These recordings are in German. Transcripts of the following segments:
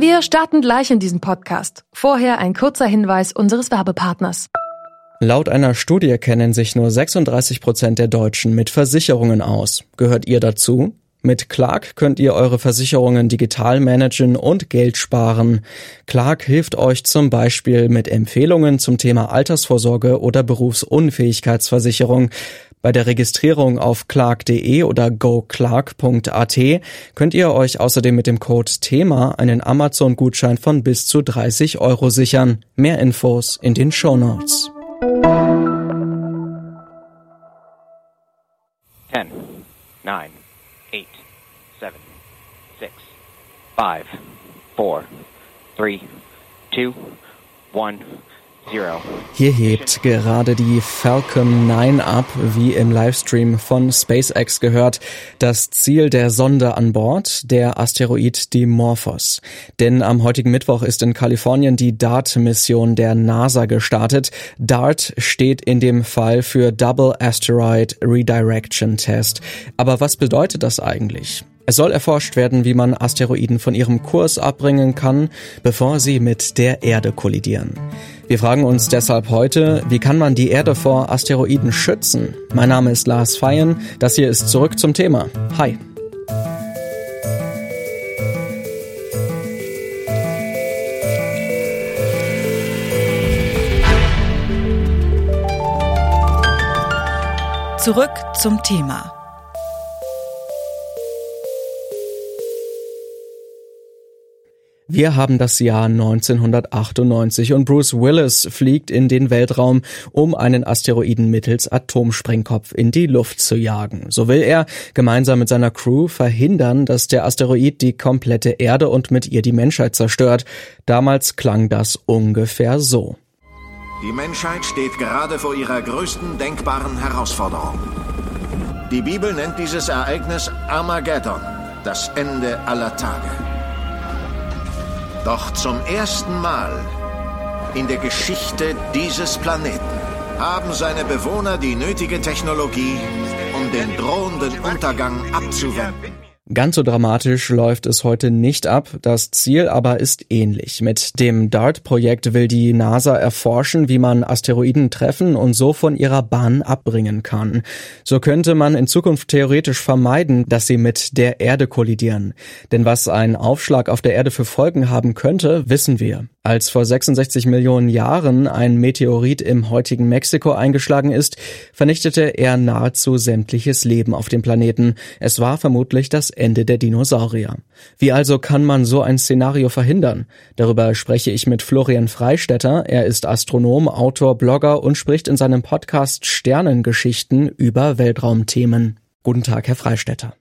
Wir starten gleich in diesen Podcast. Vorher ein kurzer Hinweis unseres Werbepartners. Laut einer Studie kennen sich nur 36 Prozent der Deutschen mit Versicherungen aus. Gehört ihr dazu? Mit Clark könnt ihr eure Versicherungen digital managen und Geld sparen. Clark hilft euch zum Beispiel mit Empfehlungen zum Thema Altersvorsorge oder Berufsunfähigkeitsversicherung. Bei der Registrierung auf clark.de oder goclark.at könnt ihr euch außerdem mit dem Code THEMA einen Amazon-Gutschein von bis zu 30 Euro sichern. Mehr Infos in den Show Notes. 10, 9, 8, 7, 6, 5, 4, 3, 2, 1, hier hebt gerade die Falcon 9 ab, wie im Livestream von SpaceX gehört. Das Ziel der Sonde an Bord, der Asteroid Dimorphos. Denn am heutigen Mittwoch ist in Kalifornien die DART-Mission der NASA gestartet. DART steht in dem Fall für Double Asteroid Redirection Test. Aber was bedeutet das eigentlich? Es soll erforscht werden, wie man Asteroiden von ihrem Kurs abbringen kann, bevor sie mit der Erde kollidieren. Wir fragen uns deshalb heute, wie kann man die Erde vor Asteroiden schützen? Mein Name ist Lars Feyen, das hier ist zurück zum Thema. Hi. Zurück zum Thema. Wir haben das Jahr 1998 und Bruce Willis fliegt in den Weltraum, um einen Asteroiden mittels Atomsprengkopf in die Luft zu jagen. So will er gemeinsam mit seiner Crew verhindern, dass der Asteroid die komplette Erde und mit ihr die Menschheit zerstört. Damals klang das ungefähr so. Die Menschheit steht gerade vor ihrer größten denkbaren Herausforderung. Die Bibel nennt dieses Ereignis Armageddon, das Ende aller Tage. Doch zum ersten Mal in der Geschichte dieses Planeten haben seine Bewohner die nötige Technologie, um den drohenden Untergang abzuwenden. Ganz so dramatisch läuft es heute nicht ab, das Ziel aber ist ähnlich. Mit dem DART-Projekt will die NASA erforschen, wie man Asteroiden treffen und so von ihrer Bahn abbringen kann. So könnte man in Zukunft theoretisch vermeiden, dass sie mit der Erde kollidieren. Denn was ein Aufschlag auf der Erde für Folgen haben könnte, wissen wir. Als vor 66 Millionen Jahren ein Meteorit im heutigen Mexiko eingeschlagen ist, vernichtete er nahezu sämtliches Leben auf dem Planeten. Es war vermutlich das Ende der Dinosaurier. Wie also kann man so ein Szenario verhindern? Darüber spreche ich mit Florian Freistetter. Er ist Astronom, Autor, Blogger und spricht in seinem Podcast Sternengeschichten über Weltraumthemen. Guten Tag, Herr Freistetter.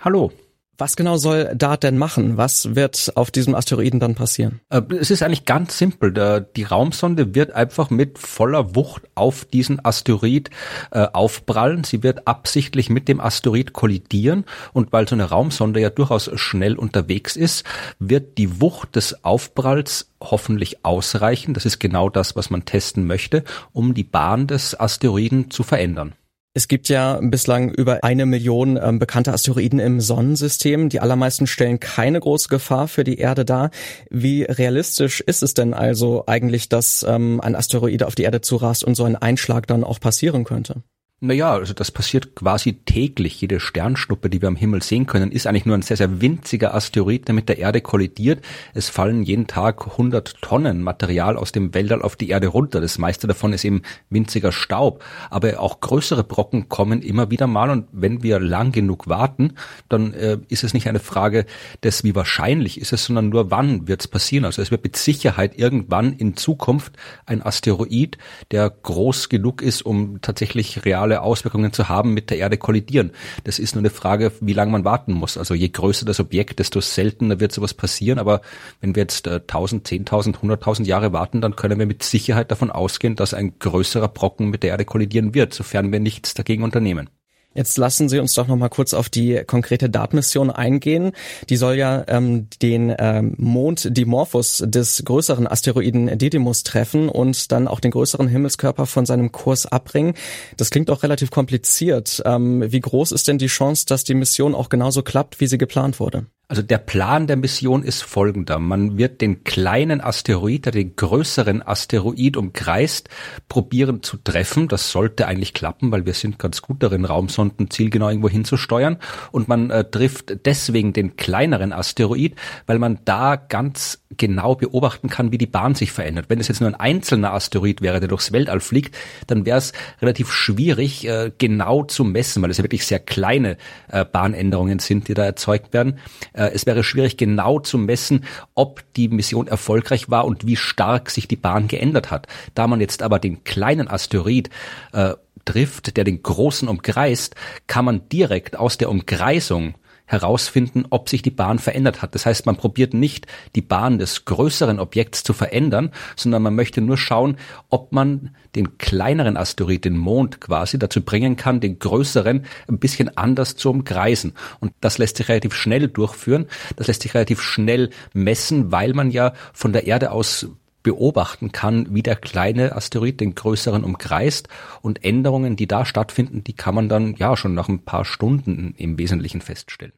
Hallo. Was genau soll DART denn machen? Was wird auf diesem Asteroiden dann passieren? Äh, es ist eigentlich ganz simpel. Die Raumsonde wird einfach mit voller Wucht auf diesen Asteroid äh, aufprallen. Sie wird absichtlich mit dem Asteroid kollidieren und weil so eine Raumsonde ja durchaus schnell unterwegs ist, wird die Wucht des Aufpralls hoffentlich ausreichen. Das ist genau das, was man testen möchte, um die Bahn des Asteroiden zu verändern. Es gibt ja bislang über eine Million ähm, bekannte Asteroiden im Sonnensystem. Die allermeisten stellen keine große Gefahr für die Erde dar. Wie realistisch ist es denn also eigentlich, dass ähm, ein Asteroid auf die Erde zurast und so ein Einschlag dann auch passieren könnte? Naja, also das passiert quasi täglich. Jede Sternschnuppe, die wir am Himmel sehen können, ist eigentlich nur ein sehr, sehr winziger Asteroid, der mit der Erde kollidiert. Es fallen jeden Tag 100 Tonnen Material aus dem Weltall auf die Erde runter. Das meiste davon ist eben winziger Staub. Aber auch größere Brocken kommen immer wieder mal und wenn wir lang genug warten, dann äh, ist es nicht eine Frage des, wie wahrscheinlich ist es, sondern nur wann wird es passieren. Also es wird mit Sicherheit irgendwann in Zukunft ein Asteroid, der groß genug ist, um tatsächlich reale Auswirkungen zu haben, mit der Erde kollidieren. Das ist nur eine Frage, wie lange man warten muss. Also je größer das Objekt, desto seltener wird sowas passieren. Aber wenn wir jetzt äh, 1000, 10.000, 100.000 Jahre warten, dann können wir mit Sicherheit davon ausgehen, dass ein größerer Brocken mit der Erde kollidieren wird, sofern wir nichts dagegen unternehmen. Jetzt lassen Sie uns doch noch mal kurz auf die konkrete DART-Mission eingehen. Die soll ja ähm, den ähm, Mond Dimorphos des größeren Asteroiden Didymos treffen und dann auch den größeren Himmelskörper von seinem Kurs abbringen. Das klingt auch relativ kompliziert. Ähm, wie groß ist denn die Chance, dass die Mission auch genauso klappt, wie sie geplant wurde? Also der Plan der Mission ist folgender. Man wird den kleinen Asteroid, den größeren Asteroid umkreist, probieren zu treffen. Das sollte eigentlich klappen, weil wir sind ganz gut darin, Raumsonden zielgenau irgendwo hinzusteuern. Und man äh, trifft deswegen den kleineren Asteroid, weil man da ganz genau beobachten kann, wie die Bahn sich verändert. Wenn es jetzt nur ein einzelner Asteroid wäre, der durchs Weltall fliegt, dann wäre es relativ schwierig, äh, genau zu messen, weil es ja wirklich sehr kleine äh, Bahnänderungen sind, die da erzeugt werden. Äh, es wäre schwierig, genau zu messen, ob die Mission erfolgreich war und wie stark sich die Bahn geändert hat. Da man jetzt aber den kleinen Asteroid trifft, der den großen umkreist, kann man direkt aus der Umkreisung herausfinden, ob sich die Bahn verändert hat. Das heißt, man probiert nicht, die Bahn des größeren Objekts zu verändern, sondern man möchte nur schauen, ob man den kleineren Asteroid, den Mond quasi, dazu bringen kann, den größeren ein bisschen anders zu umkreisen. Und das lässt sich relativ schnell durchführen. Das lässt sich relativ schnell messen, weil man ja von der Erde aus beobachten kann, wie der kleine Asteroid den größeren umkreist und Änderungen, die da stattfinden, die kann man dann ja schon nach ein paar Stunden im Wesentlichen feststellen.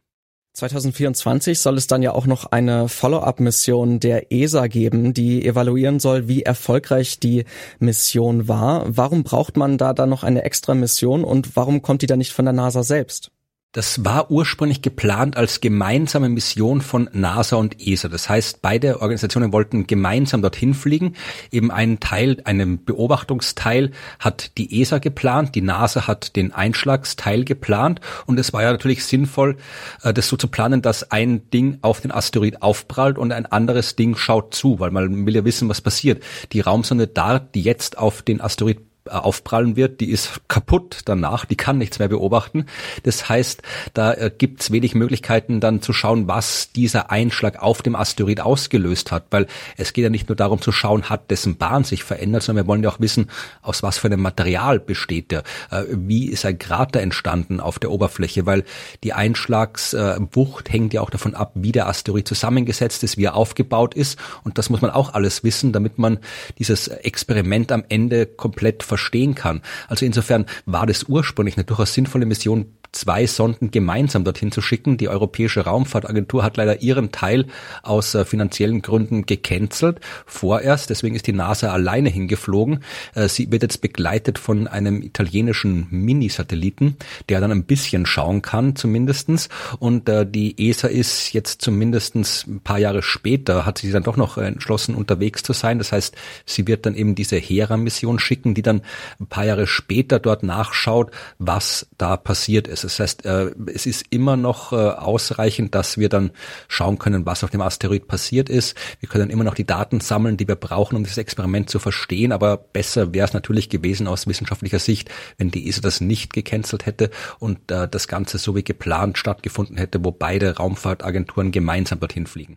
2024 soll es dann ja auch noch eine Follow-up-Mission der ESA geben, die evaluieren soll, wie erfolgreich die Mission war. Warum braucht man da dann noch eine extra Mission und warum kommt die dann nicht von der NASA selbst? Das war ursprünglich geplant als gemeinsame Mission von NASA und ESA. Das heißt, beide Organisationen wollten gemeinsam dorthin fliegen. Eben einen Teil, einen Beobachtungsteil hat die ESA geplant, die NASA hat den Einschlagsteil geplant und es war ja natürlich sinnvoll, äh, das so zu planen, dass ein Ding auf den Asteroid aufprallt und ein anderes Ding schaut zu, weil man will ja wissen, was passiert. Die Raumsonde DART, die jetzt auf den Asteroid aufprallen wird, die ist kaputt danach, die kann nichts mehr beobachten. Das heißt, da äh, gibt es wenig Möglichkeiten dann zu schauen, was dieser Einschlag auf dem Asteroid ausgelöst hat, weil es geht ja nicht nur darum zu schauen, hat dessen Bahn sich verändert, sondern wir wollen ja auch wissen, aus was für einem Material besteht der, äh, wie ist ein Krater entstanden auf der Oberfläche, weil die Einschlagswucht hängt ja auch davon ab, wie der Asteroid zusammengesetzt ist, wie er aufgebaut ist. Und das muss man auch alles wissen, damit man dieses Experiment am Ende komplett verstehen kann. Also insofern war das ursprünglich eine durchaus sinnvolle Mission, zwei Sonden gemeinsam dorthin zu schicken. Die Europäische Raumfahrtagentur hat leider ihren Teil aus äh, finanziellen Gründen gecancelt vorerst. Deswegen ist die NASA alleine hingeflogen. Äh, sie wird jetzt begleitet von einem italienischen Mini-Satelliten, der dann ein bisschen schauen kann zumindestens. Und äh, die ESA ist jetzt zumindestens ein paar Jahre später, hat sie dann doch noch entschlossen, unterwegs zu sein. Das heißt, sie wird dann eben diese Hera-Mission schicken, die dann ein paar Jahre später dort nachschaut, was da passiert ist. Das heißt, äh, es ist immer noch äh, ausreichend, dass wir dann schauen können, was auf dem Asteroid passiert ist. Wir können immer noch die Daten sammeln, die wir brauchen, um das Experiment zu verstehen. Aber besser wäre es natürlich gewesen aus wissenschaftlicher Sicht, wenn die ESA das nicht gecancelt hätte und äh, das Ganze so wie geplant stattgefunden hätte, wo beide Raumfahrtagenturen gemeinsam dorthin fliegen.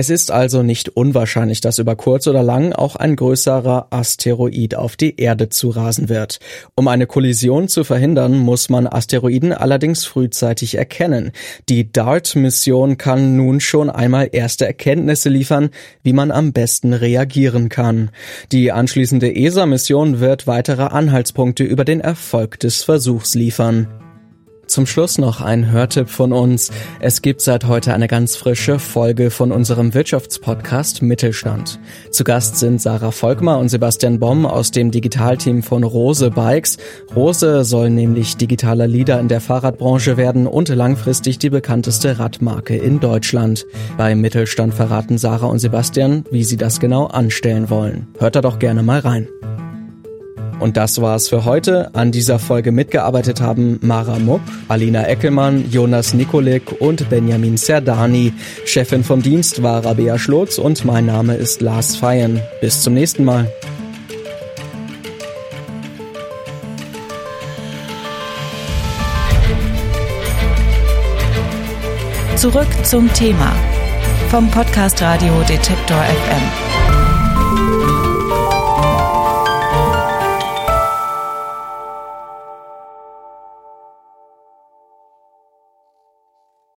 Es ist also nicht unwahrscheinlich, dass über kurz oder lang auch ein größerer Asteroid auf die Erde zurasen wird. Um eine Kollision zu verhindern, muss man Asteroiden allerdings frühzeitig erkennen. Die DART-Mission kann nun schon einmal erste Erkenntnisse liefern, wie man am besten reagieren kann. Die anschließende ESA-Mission wird weitere Anhaltspunkte über den Erfolg des Versuchs liefern. Zum Schluss noch ein Hörtipp von uns. Es gibt seit heute eine ganz frische Folge von unserem Wirtschaftspodcast Mittelstand. Zu Gast sind Sarah Volkmar und Sebastian Bomm aus dem Digitalteam von Rose Bikes. Rose soll nämlich digitaler Leader in der Fahrradbranche werden und langfristig die bekannteste Radmarke in Deutschland. Beim Mittelstand verraten Sarah und Sebastian, wie sie das genau anstellen wollen. Hört da doch gerne mal rein. Und das war's für heute. An dieser Folge mitgearbeitet haben Mara Mupp, Alina Eckelmann, Jonas Nikolik und Benjamin Serdani. Chefin vom Dienst war Rabea Schlotz und mein Name ist Lars Feyen. Bis zum nächsten Mal. Zurück zum Thema vom Podcast Radio Detektor FM.